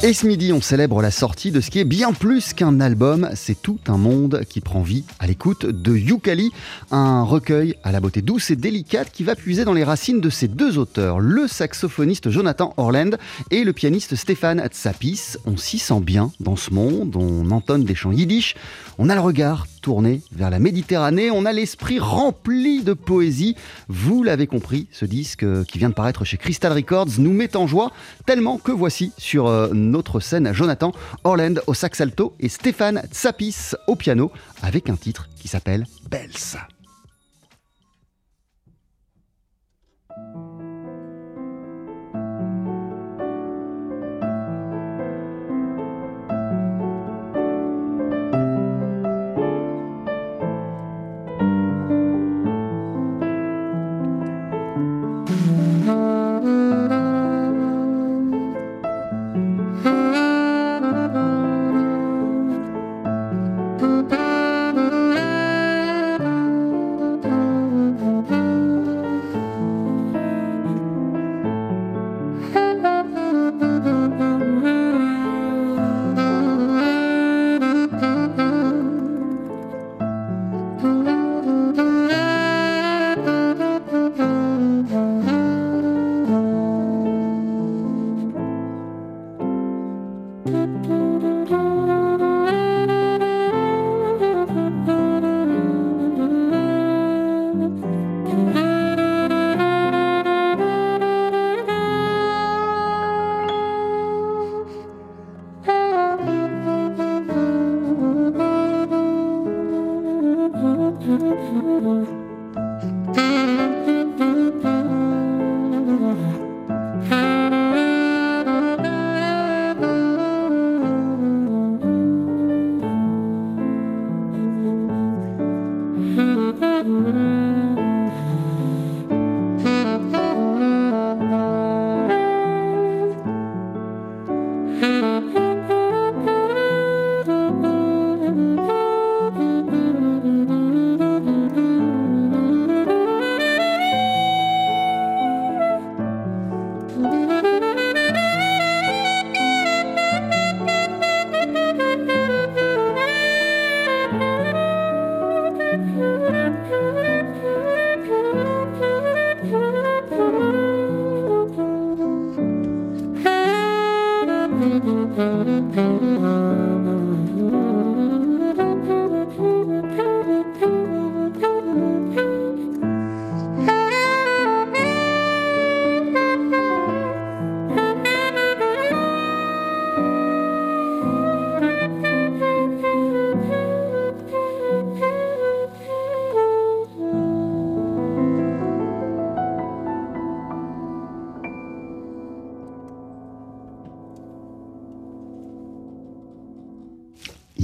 Et ce midi, on célèbre la sortie de ce qui est bien plus qu'un album, c'est tout un monde qui prend vie à l'écoute de Yukali, un recueil à la beauté douce et délicate qui va puiser dans les racines de ces deux auteurs, le saxophoniste Jonathan Orland et le pianiste Stéphane Tsapis. On s'y sent bien dans ce monde, on entonne des chants yiddish, on a le regard tourné vers la Méditerranée, on a l'esprit rempli de poésie. Vous l'avez compris, ce disque qui vient de paraître chez Crystal Records nous met en joie tellement que voici sur euh, notre scène Jonathan Orland au sax alto et Stéphane Tsapis au piano avec un titre qui s'appelle Bells.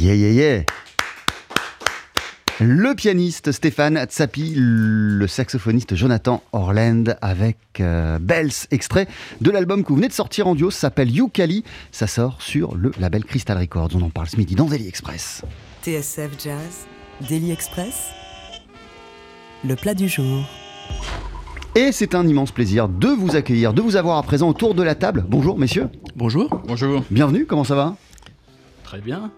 Yeah, yeah, yeah. Le pianiste Stéphane Tsapi, le saxophoniste Jonathan Orland avec euh, Bells, extrait de l'album que vous venez de sortir en duo, s'appelle Yukali. Ça sort sur le label Crystal Records. On en parle ce midi dans Daily Express. TSF Jazz. Daily Express. Le plat du jour. Et c'est un immense plaisir de vous accueillir, de vous avoir à présent autour de la table. Bonjour messieurs. Bonjour. Bonjour. Bienvenue, comment ça va? Très bien.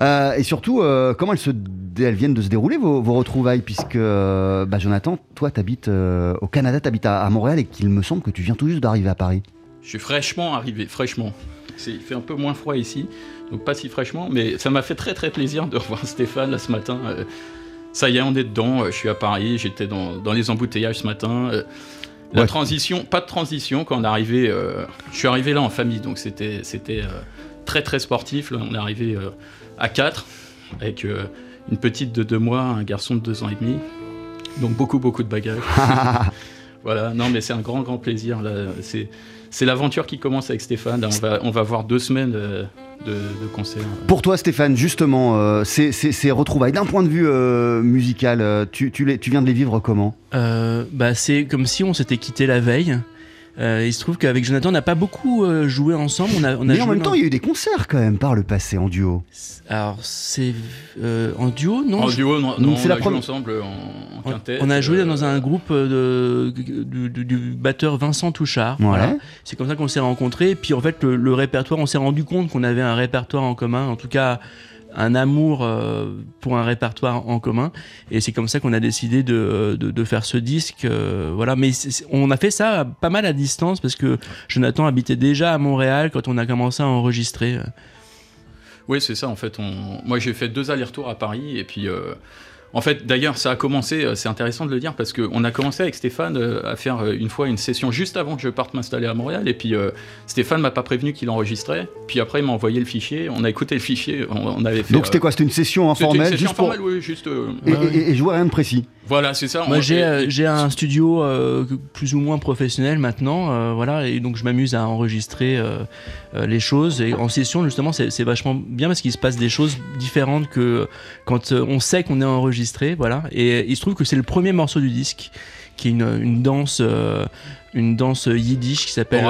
Euh, et surtout, euh, comment elles, se, elles viennent de se dérouler, vos, vos retrouvailles Puisque, euh, bah, Jonathan, toi, tu habites au Canada, tu habites à, à, Montréal et qu'il me semble que tu viens tout juste d'arriver à Paris. Je suis fraîchement arrivé, fraîchement. Il fait un peu moins froid ici, donc pas si fraîchement, mais ça m'a fait très très plaisir de revoir Stéphane là, ce matin. ça y est, on est dedans, je suis à Paris, j'étais dans, dans, les embouteillages ce matin. la ouais. transition, pas de transition quand on est arrivé. je suis arrivé là en famille, donc c'était c'était très très sportif. Là, on est arrivé euh, à 4 avec euh, une petite de 2 mois, un garçon de 2 ans et demi. Donc beaucoup beaucoup de bagages. voilà, non mais c'est un grand grand plaisir. C'est, c'est l'aventure qui commence avec Stéphane. Là, on, va, on va voir deux semaines euh, de, de concerts. Pour toi, Stéphane, justement, euh, ces, ces- ces retrouvailles, d'un point de vue euh, musical, tu, tu les- tu viens de les vivre comment? Euh, bah, c'est comme si on s'était quitté la veille. Euh, il se trouve qu'avec Jonathan, on n'a pas beaucoup euh, joué ensemble. On a, on a Mais en même dans- temps, il y a eu des concerts quand même par le passé en duo. Alors, c'est euh, en duo, non En je- duo, non, Donc, non, c'est on la première- ensemble en, on- quintet. On a joué euh, dans un groupe de, du, du- du batteur Vincent Touchard. Ouais. Voilà. C'est comme ça qu'on s'est rencontrés. Et puis en fait, le, le répertoire, on s'est rendu compte qu'on avait un répertoire en commun, en tout cas un amour euh, pour un répertoire en commun. Et c'est comme ça qu'on a décidé de, de, faire ce disque. euh, voilà. Mais on a fait ça pas mal à distance parce que Jonathan habitait déjà à Montréal quand on a commencé à enregistrer. Oui, c'est ça, en fait. Moi, j'ai fait deux allers-retours à Paris, et puis... euh, En fait, d'ailleurs, ça a commencé, euh, c'est intéressant de le dire, parce qu'on a commencé avec Stéphane euh, à faire euh, une fois une session juste avant que je parte m'installer à Montréal, et puis euh, Stéphane m'a pas prévenu qu'il enregistrait, puis après il m'a envoyé le fichier, on a écouté le fichier, on, on avait fait... Donc c'était quoi? C'était une session c'était une informelle session juste pour... informelle, oui, juste... euh, Et, ouais, ouais. et- et jouer à rien de précis. Voilà, c'est ça. Moi, j'ai euh, j'ai un studio euh, plus ou moins professionnel maintenant, euh, voilà, et donc je m'amuse à enregistrer les choses. Et en session, justement, c'est c'est vachement bien parce qu'il se passe des choses différentes que quand on sait qu'on est enregistré, voilà. Et il se trouve que c'est le premier morceau du disque, qui est une, une danse, une danse yiddish qui s'appelle.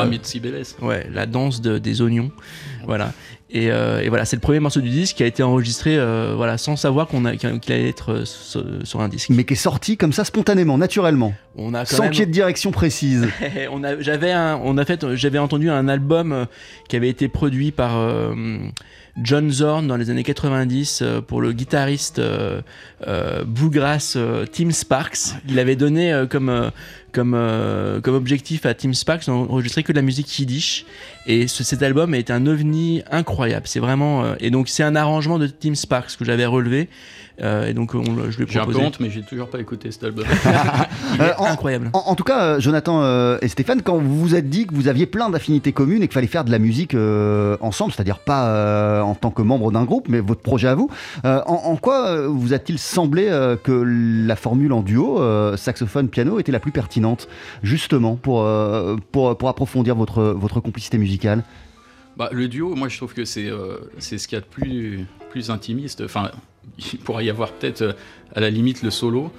Ouais, la danse de- des oignons. Voilà. Et, euh, et voilà, c'est le premier morceau du disque qui a été enregistré euh, voilà, sans savoir qu'on a- qu'il allait être euh, sur, un disque. Mais qui est sorti comme ça spontanément, naturellement, On a sans même- qu'il y ait de direction précise. on a, j'avais un, on a fait, j'avais entendu un album qui avait été produit par euh, John Zorn dans les années 90 euh, pour le guitariste euh, euh, bluegrass Tim Sparks. Il avait donné comme comme comme objectif à Tim Sparks d'enregistrer que de la musique yiddish. Et ce- cet album est un ovni incroyable. C'est vraiment et donc c'est un arrangement de Tim Sparks que j'avais relevé. Euh, et donc on, je lui ai J'ai un peu honte, mais j'ai toujours pas écouté cet album. Est Euh, en- incroyable. En, en tout cas, euh, Jonathan euh, et Stéphane, quand vous vous êtes dit que vous aviez plein d'affinités communes et qu'il fallait faire de la musique euh, ensemble, c'est-à-dire pas euh, en tant que membre d'un groupe, mais votre projet à vous, euh, en, en quoi euh, vous a-t-il semblé euh, que la formule en duo, euh, saxophone-piano, était la plus pertinente, justement, pour, euh, pour, pour approfondir votre, votre complicité musicale? Bah, le duo, moi je trouve que c'est euh, c'est ce qu'il y a de plus, plus intimiste. Enfin, il pourrait y avoir peut-être euh, à la limite le solo,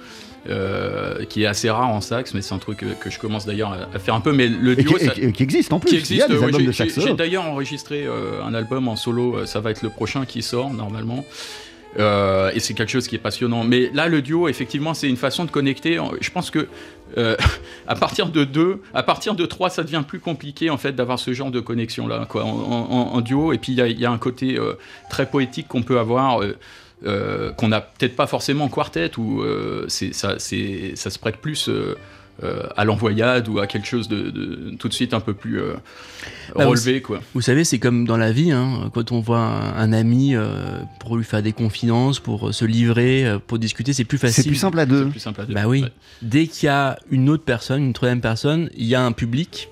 euh, qui est assez rare en sax, mais c'est un truc que, que je commence d'ailleurs à, à faire un peu. Mais le duo, qui, ça- et qui- existe en plus. qui Il y a existe. des albums de saxo. J'ai d'ailleurs enregistré un album en solo, ça va être le prochain qui sort normalement. Euh, et c'est quelque chose qui est passionnant. Mais là, le duo, effectivement, c'est une façon de connecter. Je pense que euh, à partir de deux, à partir de trois, ça devient plus compliqué en fait d'avoir ce genre de connexion là, quoi, en, duo. Et puis il y a- un côté euh, très poétique qu'on peut avoir. euh, qu'on n'a peut-être pas forcément en quartet c'est- ça se prête plus euh, à l'envoyade ou à quelque chose de, de tout de suite un peu plus euh, Bah, relevé quoi. Vous savez, c'est comme dans la vie, hein, quand on voit un, un ami euh, pour lui faire des confidences, pour se livrer, pour discuter, c'est plus facile. C'est plus simple à deux. plus simple à dire. Bah oui. Ouais. Dès qu'il y a une autre personne, une troisième personne, il y a un public.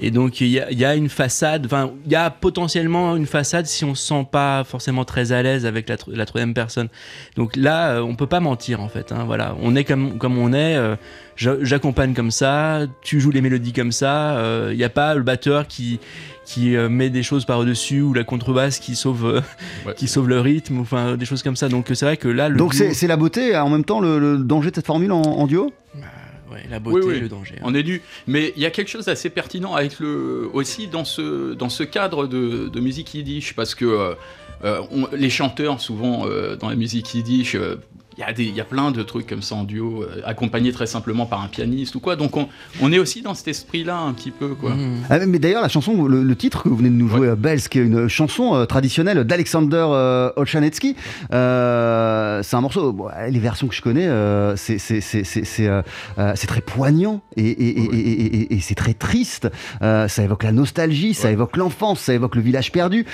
Et donc il y a, il y a une façade, enfin il y a potentiellement une façade si on se sent pas forcément très à l'aise avec la, tro- la troisième personne. Donc là, euh, on peut pas mentir en fait. hein, voilà, on est comme comme on est. euh, j'a- J'accompagne comme ça, tu joues les mélodies comme ça. euh, Il n'y a pas le batteur qui qui euh, met des choses par dessus ou la contrebasse qui sauve euh, Ouais. qui sauve le rythme, enfin des choses comme ça. Donc c'est vrai que là, le Donc duo- c'est la beauté et en même temps le, le danger de cette formule en, en duo? Ouais, la beauté, Oui, oui. le danger. hein. On est nu. Mais il y a quelque chose d'assez pertinent avec le aussi dans ce dans ce cadre de, de musique yiddish parce que euh, euh, on- les chanteurs souvent euh, dans la musique yiddish il y, a des- il y a plein de trucs comme ça en duo, euh, accompagnés très simplement par un pianiste ou quoi. Donc on, on est aussi dans cet esprit-là un petit peu. Quoi. Mhm. Ah, mais d'ailleurs, la chanson, le, le titre que vous venez de nous jouer, euh, Bells, qui est une chanson euh, traditionnelle d'Alexander euh, Olchanetsky, euh, c'est un morceau, bon, les versions que je connais, euh, c'est c'est- c'est- c'est- c'est, c'est très poignant et, et- et- et- et- et- et c'est très triste. Euh, ça évoque la nostalgie, ça Ouais. évoque l'enfance, ça évoque le village perdu.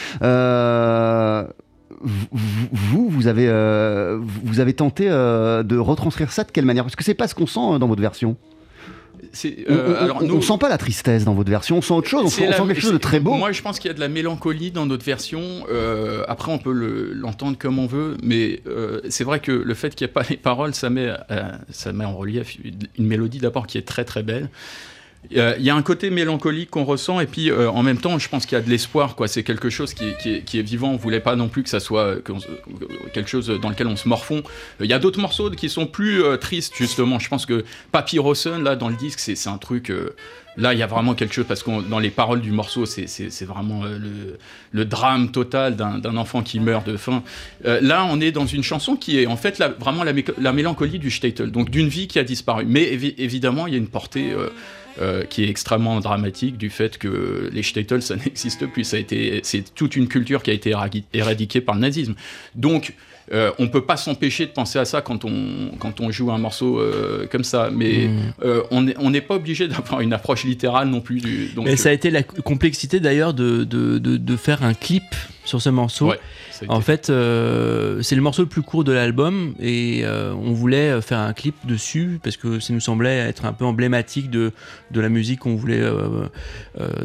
Vous, vous, avez, euh, vous avez tenté euh, de retranscrire ça de quelle manière? Parce que c'est pas ce qu'on sent euh, dans votre version. Euh, on, alors on- nous- on sent pas la tristesse dans votre version, on sent autre chose, on sent, on la- sent quelque chose de très beau. Moi, je pense qu'il y a de la mélancolie dans notre version. Euh, après, on peut le- l'entendre comme on veut, mais euh, c'est vrai que le fait qu'il n'y ait pas les paroles, ça met, ça met en relief une mélodie d'abord qui est très très belle. Il y a un côté mélancolique qu'on ressent et puis euh, en même temps, je pense qu'il y a de l'espoir. Quoi, c'est quelque chose qui est, vivant. On voulait pas non plus que ça soit quelque chose dans lequel on se morfond. Il y a d'autres morceaux qui sont plus euh, tristes justement. Je pense que Papyroson là dans le disque, c'est un truc. Euh, là, il y a vraiment quelque chose parce que dans les paroles du morceau, c'est vraiment le, drame total d'un enfant qui meurt de faim. là, on est dans une chanson qui est en fait vraiment la, la, mélancolie du Statel, donc d'une vie qui a disparu. Mais évi évidemment, il y a une portée euh, qui est extrêmement dramatique du fait que les shtetl, ça n'existe plus. C'est toute une culture qui a été éradiquée par le nazisme. Donc, euh, on peut pas s'empêcher de penser à ça quand on, quand on joue un morceau euh, comme ça, mais mm. euh, on n'est pas obligé d'avoir une approche littérale non plus. Du, donc, et ça a été la complexité d'ailleurs de, de, de, faire un clip sur ce morceau. En fait, c'est le morceau le plus court de l'album et on voulait faire un clip dessus parce que ça nous semblait être un peu emblématique de, de la musique qu'on voulait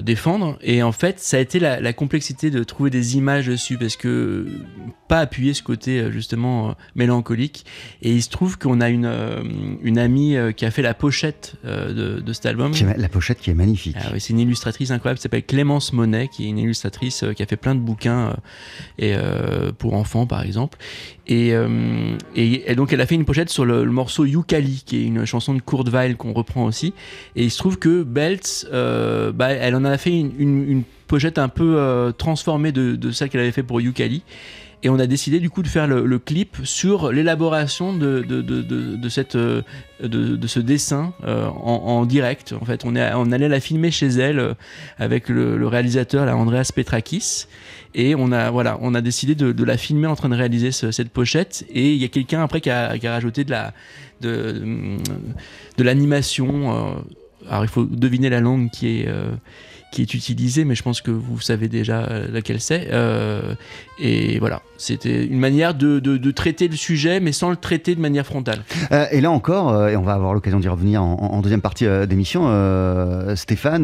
défendre. Et en fait, ça a été la, complexité de trouver des images dessus parce que pas appuyer ce côté justement mélancolique. Et il se trouve qu'on a une, une amie qui a fait la pochette de, de, cet album. La pochette qui est magnifique. Ah c'est une illustratrice incroyable, qui s'appelle Clémence Monet, qui est une illustratrice qui a fait plein de bouquins et euh, pour enfants par exemple. Euh, et, et, donc elle a fait une pochette sur le, morceau Yukali, qui est une chanson de Kurt Weill qu'on reprend aussi. Et il se trouve que Belts, euh, bah, elle en a fait une, une, pochette un peu transformée de, de celle qu'elle avait fait pour Yukali. Et on a décidé du coup de faire le, clip sur l'élaboration de, de, de, de, cette, de, de ce dessin en, direct. En fait, on, est, on allait la filmer chez elle avec le, réalisateur, là, Andreas Petrakis. Et on a, voilà, on a décidé de, la filmer en train de réaliser cette pochette. Et il y a quelqu'un après qui a, rajouté de la, de, l'animation. Euh, alors il faut deviner la langue qui est, euh, qui est utilisée, mais je pense que vous savez déjà laquelle c'est. Euh, et voilà, c'était une manière de, de, traiter le sujet, mais sans le traiter de manière frontale. Euh, et là encore, euh, et on va avoir l'occasion d'y revenir en, deuxième partie euh, d'émission, Stéphane,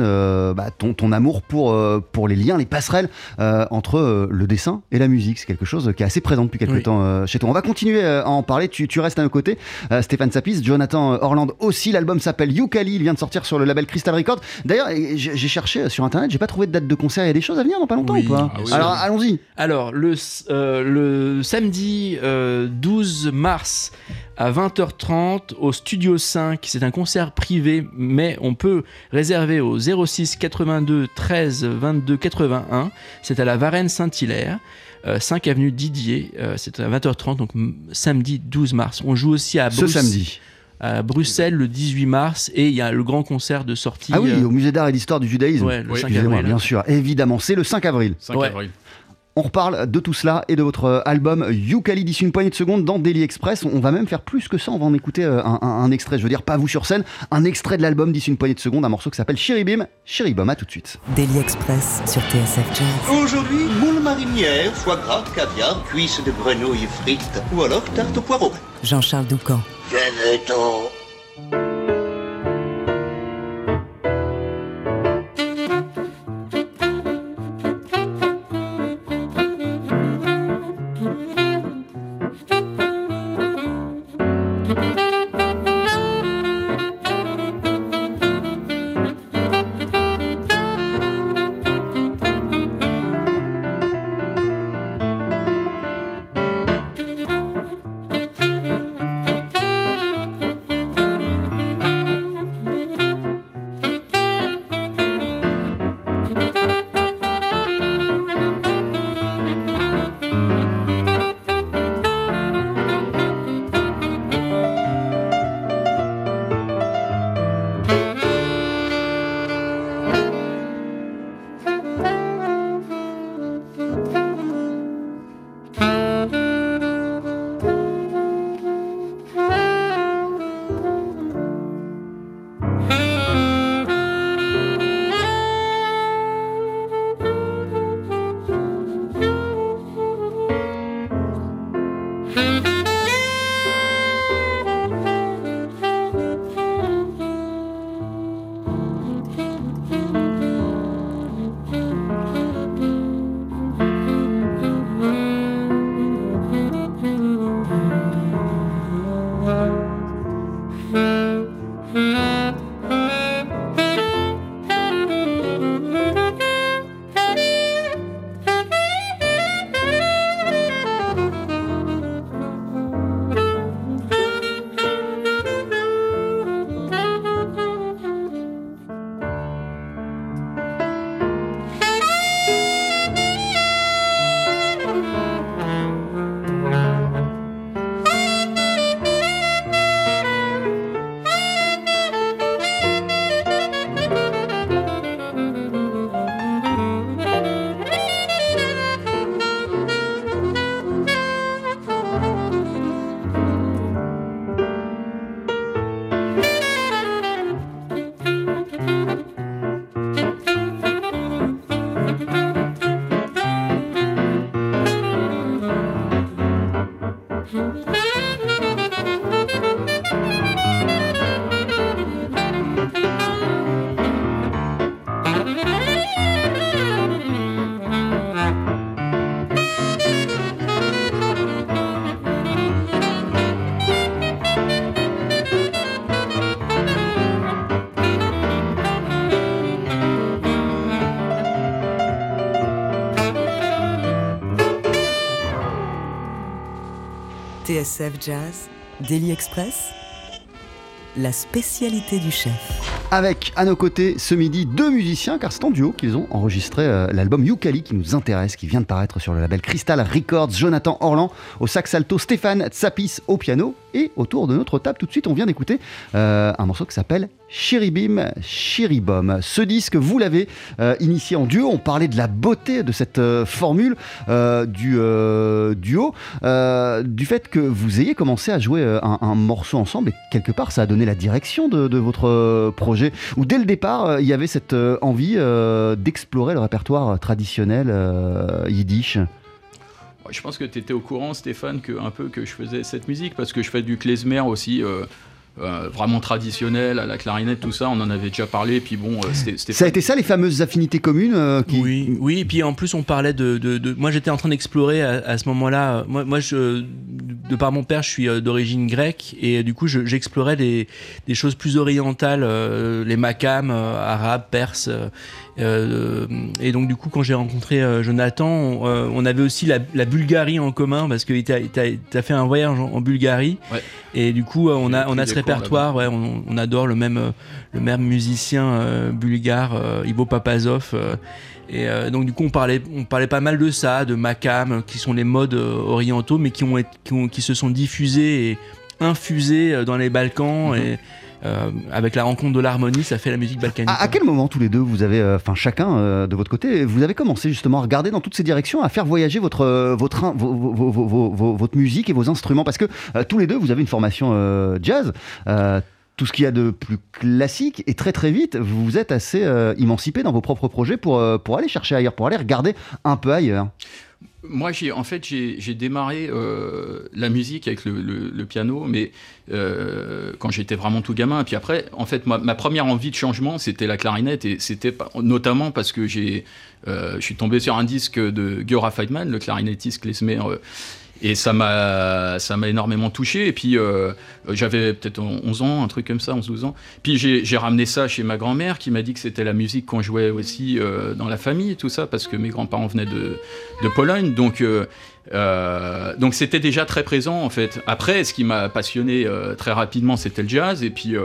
bah, ton, ton, amour pour, pour les liens, les passerelles entre le dessin et la musique, c'est quelque chose qui est assez présent depuis quelques temps chez toi. On va continuer à en parler, tu, tu restes à nos côtés. Stéphane Sapis, Jonathan Orland aussi, l'album s'appelle Yukali, il vient de sortir sur le label Crystal Records. D'ailleurs, j'ai cherché sur internet, j'ai pas trouvé de date de concert, il y a des choses à venir dans pas longtemps ou pas ah Alors allons-y. Alors, le, euh, le samedi 12 euh, mars à 20h30 au Studio 5. C'est un concert privé, mais on peut réserver au 06 82 13 22 81. C'est à la Varenne Saint-Hilaire. 5 euh, avenue Didier, c'est à 20h30, donc samedi 12 mars. On joue aussi à Ce samedi à Bruxelles le 18 mars et il y a le grand concert de sortie. Ah oui, au Musée d'art et d'histoire du judaïsme. le 5 avril. Bien sûr, évidemment, c'est le 5 avril. 5 avril. On reparle de tout cela et de votre euh, album Yukali d'ici une poignée de secondes dans Daily Express. On va même faire plus que ça, on va en écouter euh, un, extrait, je veux dire pas vous sur scène, un extrait de l'album d'ici une poignée de secondes, un morceau qui s'appelle Chiribim. Chiribom, à tout de suite. Daily Express sur TSF Jazz. Aujourd'hui, moule marinière, foie gras, caviar, cuisses de grenouille frites ou alors tarte au poireau. Jean-Charles Doucan. TSF Jazz, Daily Express, la spécialité du chef. Avec à nos côtés ce midi deux musiciens, car c'est en duo qu'ils ont enregistré euh, l'album Yukali qui nous intéresse, qui vient de paraître sur le label Crystal Records. Jonathan Orlan au sax alto, Stéphane Tsapis au piano. Et autour de notre table, tout de suite, on vient d'écouter euh, un morceau qui s'appelle Chiribim Chiribom. Ce disque, vous l'avez euh, initié en duo. On parlait de la beauté de cette euh, formule du duo, du fait que vous ayez commencé à jouer un, morceau ensemble et quelque part, ça a donné la direction de, de votre projet. Où dès le départ, il y avait cette envie d'explorer le répertoire traditionnel yiddish. Je pense que tu étais au courant, Stéphane, que, un peu que je faisais cette musique, parce que je fais du klezmer aussi, euh, euh, vraiment traditionnel, à la clarinette, tout ça, on en avait déjà parlé, puis bon, euh, c'était... Ça a été ça les fameuses affinités communes euh, qui... Oui, oui, et puis en plus on parlait de... de- de- Moi j'étais en train d'explorer à, à ce moment-là, moi, moi je, de par mon père je suis d'origine grecque, et du coup je- j'explorais des, des choses plus orientales, euh, les makams, euh, arabes, perses, et donc du coup quand j'ai rencontré euh, Jonathan, on, euh, on avait aussi la, la Bulgarie en commun, parce t'a t'a- t'a fait un voyage en, en Bulgarie, Ouais. et du coup euh, on a, on ce répertoire, ouais, on, on adore le même, euh, le même musicien euh, bulgare, euh, Ivo Papazov. euh, et euh, donc du coup on parlait, on parlait pas mal de ça, de Makam, euh, qui sont les modes euh, orientaux, mais qui, ont, qui, ont- qui se sont diffusés et infusés euh, dans les Balkans. Et euh, avec la rencontre de l'harmonie, ça fait la musique balkanique. À, quel moment tous les deux, vous avez, euh, enfin chacun euh, de votre côté, vous avez commencé justement à regarder dans toutes ces directions, à faire voyager votre, euh, votre, votre musique et vos instruments? Parce que euh, tous les deux, vous avez une formation euh, jazz. euh, tout ce qu'il y a de plus classique et très très vite vous vous êtes assez euh, émancipé dans vos propres projets pour, euh, pour aller chercher ailleurs, pour aller regarder un peu ailleurs. Moi, j'ai en fait, j'ai démarré euh, la musique avec le, piano, mais euh, quand j'étais vraiment tout gamin. Puis après, en fait, ma, première envie de changement, c'était la clarinette, et c'était notamment parce que j'ai, euh, je suis tombé sur un disque de Giora Feidman, le clarinettiste klezmer. Et ça m'a, ça m'a énormément touché. Et puis, euh, j'avais peut-être 11 ans, un truc comme ça, 11-12 ans. Puis j'ai ramené ça chez ma grand-mère qui m'a dit que c'était la musique qu'on jouait aussi euh, dans la famille, tout ça, parce que mes grands-parents venaient de, de Pologne. Donc, euh, donc c'était déjà très présent en fait. Après, ce qui m'a passionné très rapidement, c'était le jazz. Et puis,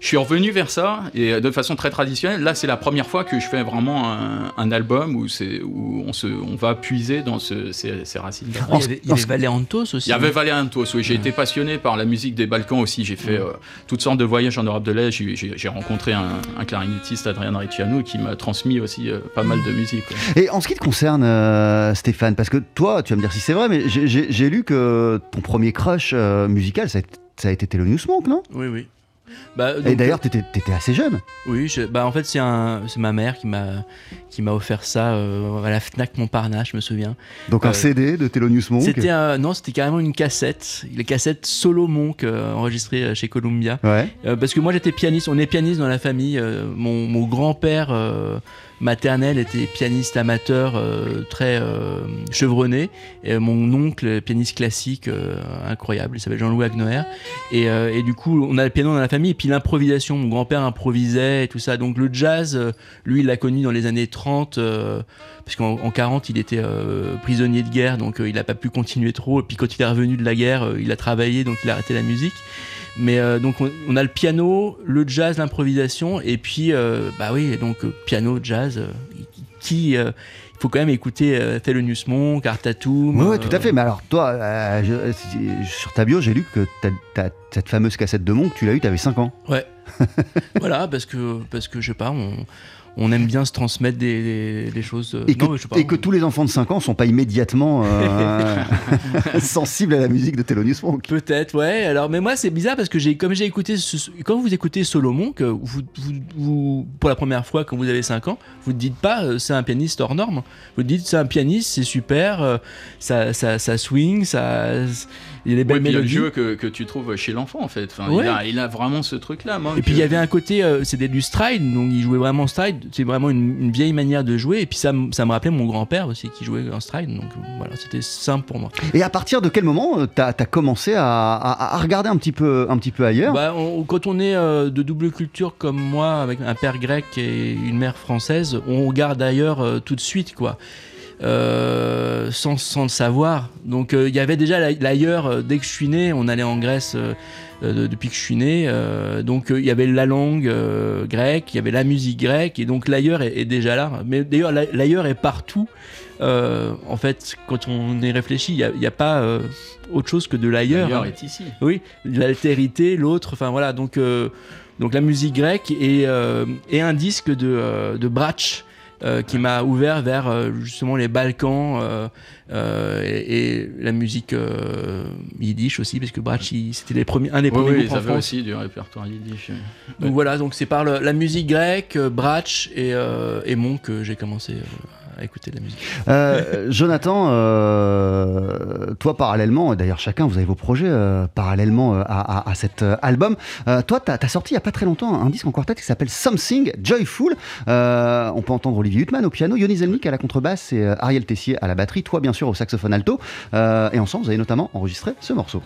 je suis revenu vers ça et de façon très traditionnelle. Là, c'est la première fois que je fais vraiment un, un album où, on, se, on va puiser dans ce- ces, ces racines. Il y avait, il y avait Valéantos aussi. Il y avait Valéantos, oui. J'ai été passionné par la musique des Balkans aussi. J'ai fait euh, toutes sortes de voyages en Europe de l'Est. J'ai- rencontré un, un clarinettiste, Adrian Ricciano, qui m'a transmis aussi euh, pas mal de musique. quoi. Et en ce qui te concerne, euh, Stéphane, parce que toi, tu vas me dire si c'est vrai, mais j'ai- lu que ton premier crush euh, musical, ça a, été- ça a été Thelonious Monk, non? Oui, oui. Bah, Et d'ailleurs, t'étais étais assez jeune. Oui, je- bah en fait c'est ma mère qui m'a, qui m'a offert ça euh, à la Fnac Montparnasse, je me souviens. Donc un Euh, CD de Thelonious Monk. C'était un, non, c'était carrément une cassette, la cassette solo Monk euh, enregistrée euh, chez Columbia. Ouais. Euh, parce que moi j'étais pianiste, on est pianiste dans la famille. euh, mon, mon grand-père euh, maternel était pianiste amateur euh, très euh, chevronné. Et mon oncle, pianiste classique euh, incroyable, il s'appelle Jean-Louis Agnoer. Et, euh, et du coup, on a le piano dans la famille et puis l'improvisation. Mon grand-père improvisait et tout ça. Donc le jazz, euh, lui, il l'a connu dans les années 30. euh, parce qu'en en 40, il était euh, prisonnier de guerre, donc euh, il n'a pas pu continuer trop. Et puis quand il est revenu de la guerre, euh, il a travaillé, donc il a arrêté la musique. Mais euh, donc on, on a le piano, le jazz, l'improvisation, et puis euh, bah oui, donc euh, piano, jazz, euh, qui euh, il faut quand même écouter euh, Thelonious Monk, Art Tatum. Ouais, ouais, tout à fait. Mais alors, toi, euh, je- sur ta bio, j'ai lu que t'as- cette fameuse cassette de Monk, tu l'as eue, t'avais 5 ans. Ouais. voilà, parce que parce que je sais pas, on, on aime bien se transmettre des, des- des choses. euh, Et que, non, je sais pas. et que tous les enfants de 5 ans sont pas immédiatement euh, sensibles à la musique de Thelonious Monk. Peut-être, ouais. Alors, mais moi, c'est bizarre parce que j'ai, comme j'ai écouté, ce- quand vous écoutez Solomon, que vous, vous, vous- pour la première fois quand vous avez 5 ans, vous ne dites pas euh, c'est un pianiste hors norme. Vous dites c'est un pianiste, c'est super, euh, ça, ça, ça swing, ça, il y a des Ouais, belles puis il y a le mélodies. jeu que, que tu trouves chez l'enfant en fait. Enfin, Ouais. il, a, il a vraiment ce truc-là. Monk. Et puis il y avait un côté, euh, c'était du stride, donc il jouait vraiment stride. C'est vraiment une, une vieille manière de jouer. Et puis ça, ça me rappelait mon grand-père aussi qui jouait en stride. Donc voilà, c'était simple pour moi. Et à partir de quel moment euh, t'as as commencé à, à- à regarder un petit peu, un petit peu ailleurs? Bah, on- quand on est euh, de double culture comme moi, avec un père grec et une mère française, on regarde ailleurs euh, tout de suite, quoi. Euh, sans, sans le savoir. Donc euh, il y avait déjà la- l'ailleurs, euh, dès que je suis né, on allait en Grèce de- depuis que je suis né. donc il y avait la langue grecque, il y avait la musique grecque, et donc l'ailleurs est, est déjà là. Mais d'ailleurs, la- l'ailleurs est partout. En fait, quand on y réfléchit, il n'y a, pas autre chose que de l'ailleurs. L'ailleurs hein. est ici. Oui, l'altérité, l'autre, enfin voilà, donc, donc la musique grecque et, euh, et un disque de, euh, de Brach euh, qui m'a ouvert vers euh, justement les Balkans euh, et, et la musique yiddish aussi, parce que Brach, il- c'était les premiers, un des Oui, premiers oui, groupes ils en avaient France. aussi du répertoire yiddish. Donc voilà, donc c'est par le- la musique grecque, Brach et, et Monk que j'ai commencé écouter de la musique. Euh, Jonathan, euh, toi parallèlement, d'ailleurs chacun, vous avez vos projets euh, parallèlement à, à- cet album. Toi, tu as, sorti il n'y a pas très longtemps un disque en quartet qui s'appelle Something Joyful. On peut entendre Olivier Huttman au piano, Yoni Zelnik à la contrebasse et Ariel Tessier à la batterie, toi bien sûr au saxophone alto. Et ensemble, vous avez notamment enregistré ce morceau.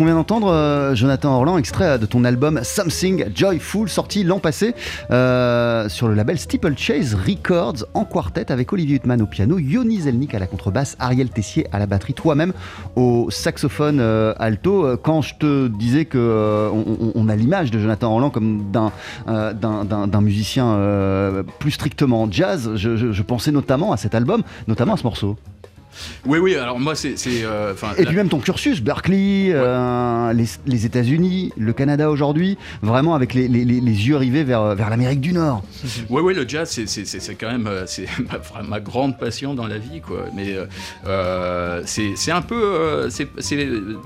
Qu'on vient d'entendre, euh, Jonathan Orlan, extrait de ton album Something Joyful, sorti l'an passé euh, sur le label Steeplechase Records en quartet avec Olivier Huttman au piano, Yoni Zelnik à la contrebasse, Ariel Tessier à la batterie, toi-même au saxophone euh, alto. Euh, Quand je te disais que euh, on, a l'image de Jonathan Orlan comme d'un euh, musicien euh, plus strictement jazz, je pensais notamment à cet album, notamment à ce morceau. Oui, oui, alors moi, c'est. euh, Et la- puis même ton cursus, Berkeley, euh, les, les États-Unis, le Canada aujourd'hui, vraiment avec les, les- les- les yeux rivés vers, vers l'Amérique du Nord. Oui, oui, le jazz, c'est- quand même euh, ma, grande passion dans la vie, quoi. Mais euh, euh, c'est un peu. euh,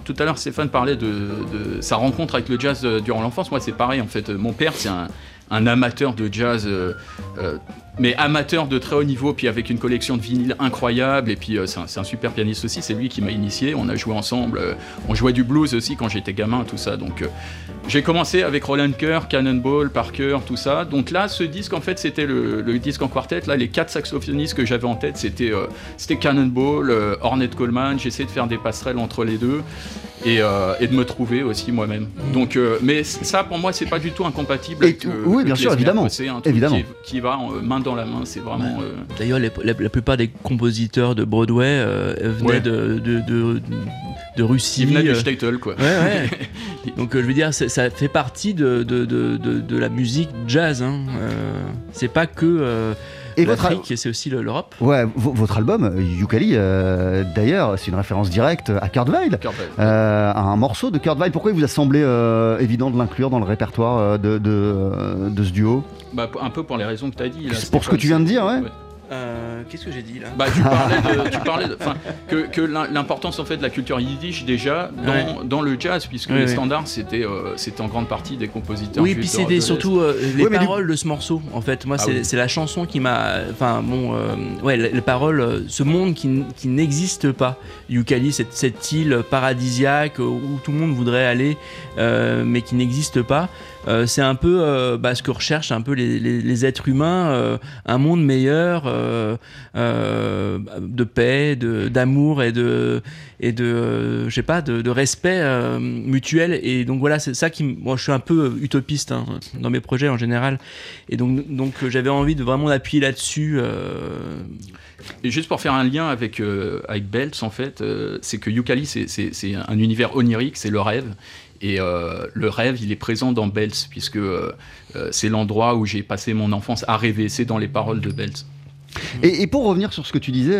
tout à l'heure, Stéphane parlait de, de sa rencontre avec le jazz euh, durant l'enfance. Moi, c'est pareil, en fait. Mon père, c'est un, un amateur de jazz. euh, euh, mais amateur de très haut niveau, puis avec une collection de vinyles incroyable, et puis euh, c'est un, super pianiste aussi, c'est lui qui m'a initié, on a joué ensemble, euh, on jouait du blues aussi quand j'étais gamin, tout ça, donc euh, j'ai commencé avec Roland Kerr, Cannonball, Parker, tout ça. Donc là, ce disque, en fait, c'était le, disque en quartet. Là, les quatre saxophonistes que j'avais en tête, c'était Cannonball, Ornette Coleman. J'essayais de faire des passerelles entre les deux et, euh, et de me trouver aussi moi-même. Donc, euh, mais ça, pour moi, c'est pas du tout incompatible Et avec. euh, oui, bien sûr, évidemment. C'est un truc Évidemment. Qui, qui va main dans la main. C'est vraiment. euh, D'ailleurs, la, plupart des compositeurs de Broadway euh, venaient Ouais. de, de, de, de Russie. il venait du Statel, quoi. Ouais, ouais. Donc, euh, je veux dire, ça fait partie de, de, de, de, de la musique jazz. Hein. Euh, c'est pas que euh, Et votre, l'Afrique, c'est aussi le- l'Europe. ouais, votre album, euh, Yukali, euh, d'ailleurs, c'est une référence directe à Kurt Weill. Euh, à un morceau de Kurt Weill. Pourquoi il vous a semblé euh, évident de l'inclure dans le répertoire euh, de, de, euh, de ce duo? Bah, un peu pour les raisons que tu as dit. là. C'est pour ce que tu viens de dire, ouais. Euh, Qu'est-ce que j'ai dit là Bah, tu parlais de, tu parlais de- que, que l'im- l'importance en fait de la culture yiddish déjà dans, dans le jazz, puisque Ouais, les ouais. standards c'était euh, c'était en grande partie des compositeurs. Oui, juifs puis c'était surtout euh, les Ouais, mais du- paroles de ce morceau. En fait, moi, Ah c'est oui. la chanson qui m'a. Enfin, bon, euh, ouais, les, les paroles, ce monde qui, qui n'existe pas. Yukali, cette, cette île paradisiaque où tout le monde voudrait aller, euh, mais qui n'existe pas. Euh, c'est un peu euh, bah, ce que recherchent un peu les, êtres humains, euh, un monde meilleur, de paix, d'amour et de et de je sais pas de, respect mutuel. Et donc voilà c'est ça qui moi je suis un peu utopiste hein, dans mes projets en général. Et donc donc j'avais envie de vraiment appuyer là-dessus Et juste pour faire un lien avec, avec Belts, en fait, c'est que Yukali, c'est un univers onirique, c'est le rêve. Et euh, le rêve, il est présent dans Belts, puisque euh, euh, c'est l'endroit où j'ai passé mon enfance à rêver. C'est dans les paroles de Belts. Et, pour revenir sur ce que tu disais,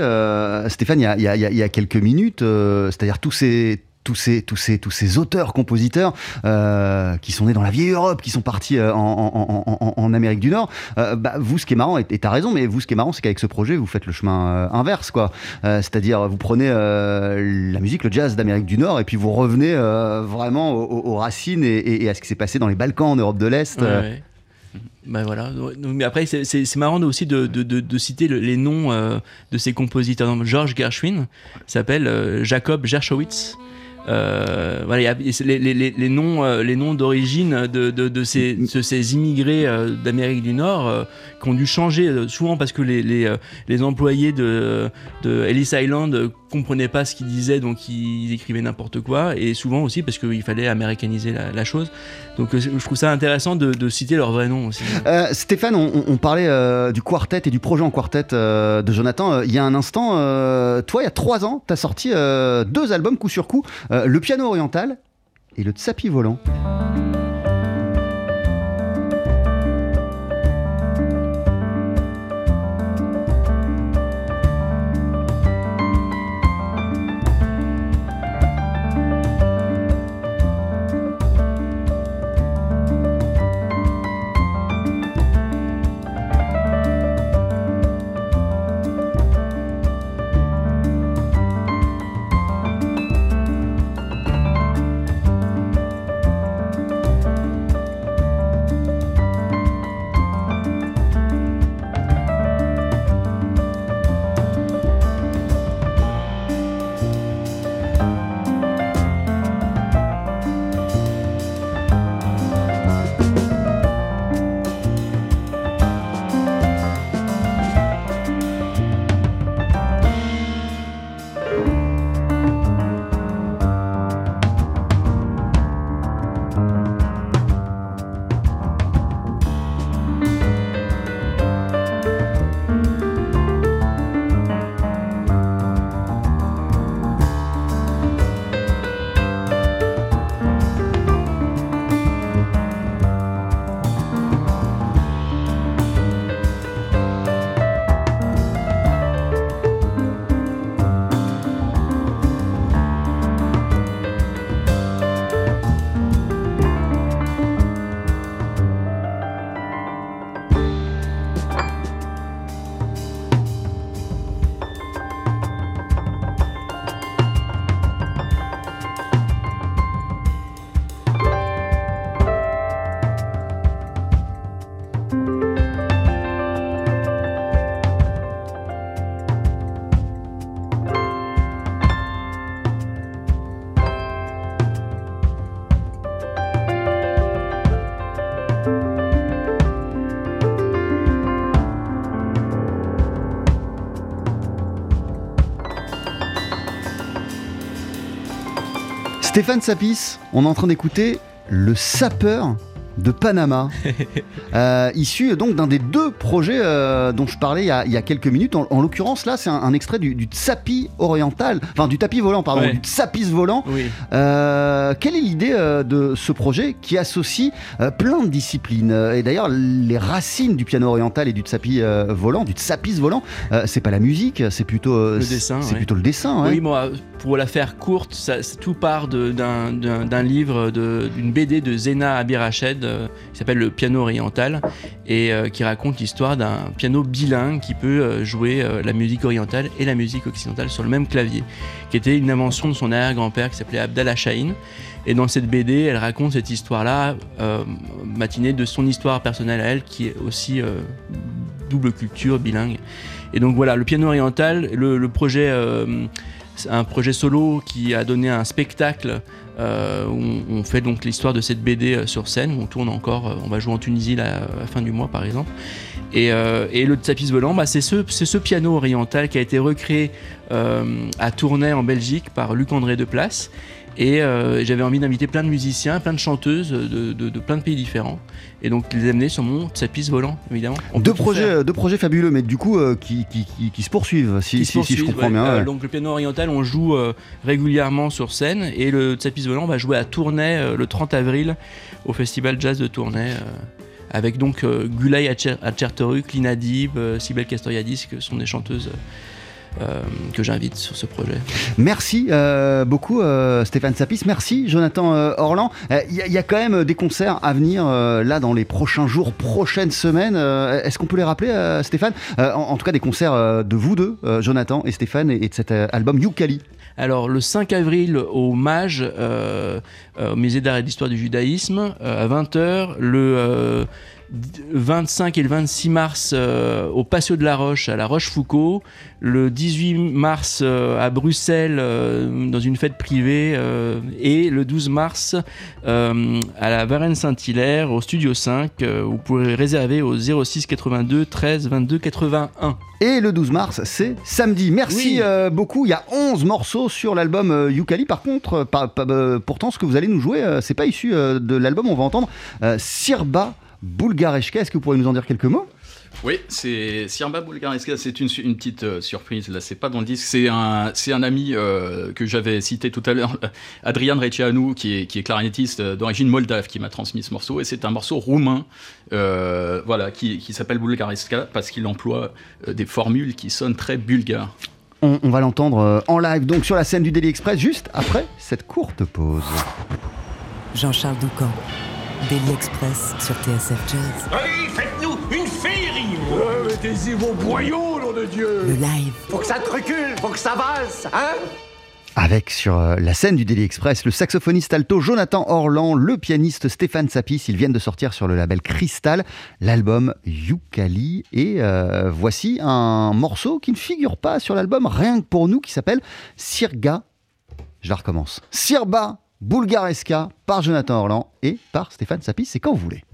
Stéphane, il y a, quelques minutes, c'est-à-dire tous ces tous ces, tous ces, tous ces auteurs, compositeurs euh, qui sont nés dans la vieille Europe, qui sont partis euh, en, en- en- en- en Amérique du Nord, euh, bah, vous, ce qui est marrant, et tu as raison, mais vous, ce qui est marrant, c'est qu'avec ce projet, vous faites le chemin inverse, quoi. Euh, C'est-à-dire, vous prenez la musique, le jazz d'Amérique du Nord, et puis vous revenez vraiment aux, racines et, et- et à ce qui s'est passé dans les Balkans, en Europe de l'Est. ouais, ouais. Ben voilà. Mais après, c'est- marrant aussi de, de- de- de citer le- les noms de ces compositeurs. George Gershwin s'appelle Jacob Gershowitz. Euh, voilà, les, les- les- les noms, euh, les noms d'origine de, de- de ces, de ces immigrés euh, d'Amérique du Nord euh, qui ont dû changer euh, souvent parce que les, les, les employés de, de Ellis Island comprenaient pas ce qu'ils disaient, donc ils écrivaient n'importe quoi, et souvent aussi parce qu'il fallait américaniser la, chose. Donc euh, je trouve ça intéressant de, citer leur vrai nom aussi. Euh, Stéphane, on, parlait euh, du quartet et du projet en quartet de Jonathan. Il y a un instant, toi, il y a trois ans, tu as sorti deux albums coup sur coup Le piano oriental et le tsapi volant. Stéphane Sapis, on est en train d'écouter Le sapeur de Panama, Euh, issu donc d'un des deux projets euh, dont je parlais il y a, il y a quelques minutes. En, en l'occurrence, là, c'est un, un extrait du, du tsapi oriental, enfin du tapis volant, pardon, Ouais. du tsapis volant. Oui. Euh, quelle est l'idée euh, de ce projet qui associe euh, plein de disciplines? Euh, Et d'ailleurs, les racines du piano oriental et du tsapi euh, volant, du volant, euh, c'est pas la musique, c'est plutôt euh, Le dessin, C'est ouais. plutôt le dessin. ouais. Oui, moi, pour la faire courte, tout part d'un livre, d'une BD de Zena Abirached euh, qui s'appelle le piano oriental et euh, qui raconte l'histoire d'un piano bilingue qui peut euh, jouer la musique orientale et la musique occidentale sur le même clavier, qui était une invention de son arrière-grand-père qui s'appelait Abdallah Shahin. Et dans cette BD, elle raconte cette histoire-là, matinée de son histoire personnelle à elle, qui est aussi double culture, bilingue. Et donc voilà, le piano oriental, le, projet, un projet solo qui a donné un spectacle euh, où on, fait donc l'histoire de cette BD euh, sur scène, on tourne encore, euh, on va jouer en Tunisie à la fin du mois par exemple. Et, le tapis volant, bah, c'est ce, piano oriental qui a été recréé à Tournai en Belgique par Luc-André Deplace. Et euh, j'avais envie d'inviter plein de musiciens, plein de chanteuses de, de- de plein de pays différents. Et donc les amener sur mon tapis volant, évidemment. On Deux projets, faire. deux projets fabuleux, mais du coup euh, qui, qui, qui- qui se poursuivent, si, qui si- se si je comprends ouais. bien. Euh, ouais. donc le piano oriental, on joue euh, régulièrement sur scène et le tapis volant va jouer à Tournai le 30 avril au festival jazz de Tournai. avec donc euh, Gulay Acher- Achertoruk, Lina Dib, euh, Sibel Castoriadis, qui sont des chanteuses euh, que j'invite sur ce projet. Merci euh, beaucoup euh, Stéphane Sapis, merci Jonathan Orlan. Il y, a- y a quand même des concerts à venir là dans les prochains jours, prochaines semaines. Est-ce qu'on peut les rappeler Stéphane? En, en tout cas des concerts de vous deux, Jonathan et Stéphane, et, et de cet album Youkali. Alors, le 5 avril au MAGE, au Musée d'art et d'histoire du judaïsme, à 20h. Le 25 et le 26 mars euh, au Patio de la Roche, à la Rochefoucauld. Le 18 mars euh, à Bruxelles, euh, dans une fête privée. et le 12 mars à la Varenne Saint-Hilaire, au Studio 5. euh, vous pourrez réserver au 06 82 13 22 81. Et le 12 mars, c'est samedi. Merci Oui. beaucoup. Il y a 11 morceaux sur l'album Youkali. Par contre, pas- pas- pourtant, ce que vous allez nous jouer, c'est pas issu de l'album. On va entendre Sirba Bulgareshka. Est-ce que vous pourriez nous en dire quelques mots? Oui, c'est Sirba Bulgareska, c'est une, une petite euh, surprise, là, c'est pas dans le disque, c'est un, c'est un ami euh, que j'avais cité tout à l'heure, Adrian Receanu, qui est, qui est clarinettiste euh, d'origine moldave, qui m'a transmis ce morceau, et c'est un morceau roumain, euh, voilà, qui, qui s'appelle Bulgareska, parce qu'il emploie euh, des formules qui sonnent très bulgares. on, on va l'entendre en live, donc sur la scène du Daily Express, juste après cette courte pause. Jean-Charles Doucan, Daily Express sur TSF Jazz. Allez, faites-nous une féerie Mettez-y vos boyaux, nom de Dieu Le live, Faut que ça te recule, faut que ça valse, hein Avec sur euh, la scène du Daily Express le saxophoniste alto Jonathan Orlan, le pianiste Stéphane Sapis. Ils viennent de sortir sur le label Crystal l'album Youkali. Et euh, voici un morceau qui ne figure pas sur l'album, rien que pour nous, qui s'appelle Sirga. Je la recommence. Sirba Bulgareska par Jonathan Orlan et par Stéphane Sapis. C'est quand vous voulez.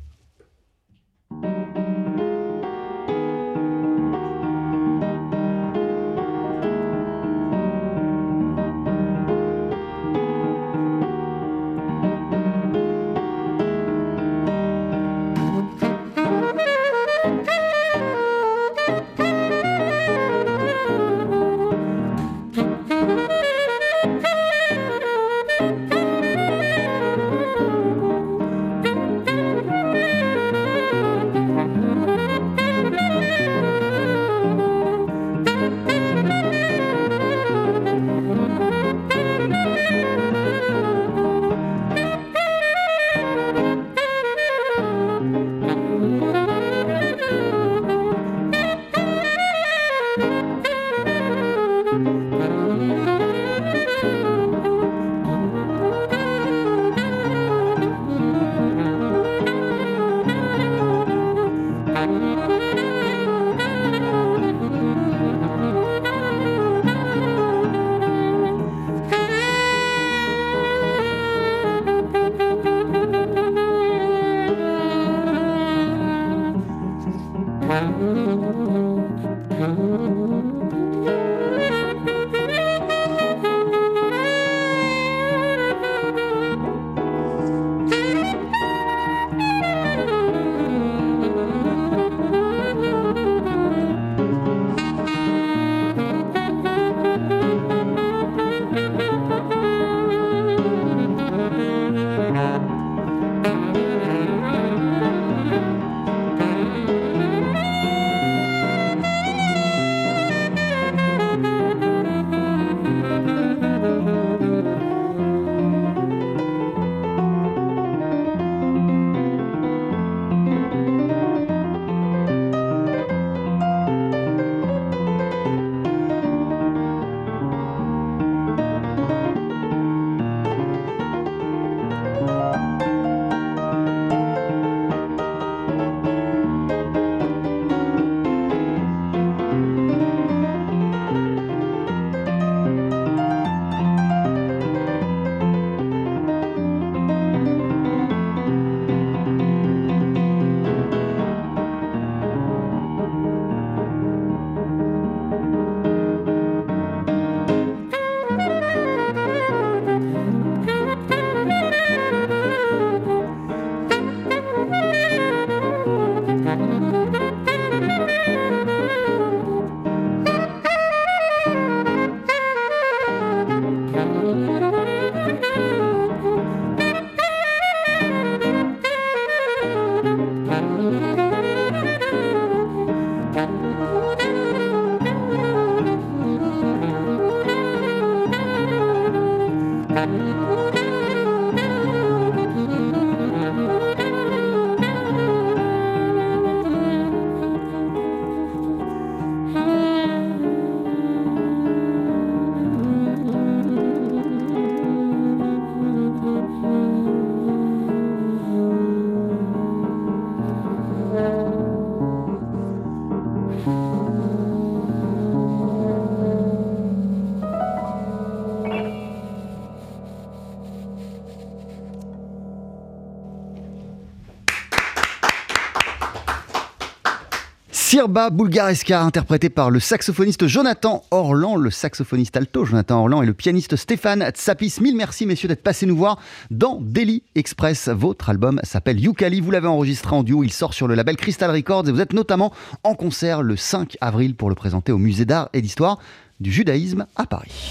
Sirba Bulgaresca, interprété par le saxophoniste Jonathan Orlan, le saxophoniste alto Jonathan Orlan et le pianiste Stéphane Tsapis. Mille merci messieurs d'être passés nous voir dans Daily Express. Votre album s'appelle Yukali, vous l'avez enregistré en duo, il sort sur le label Crystal Records et vous êtes notamment en concert le 5 avril pour le présenter au musée d'art et d'histoire du judaïsme à Paris.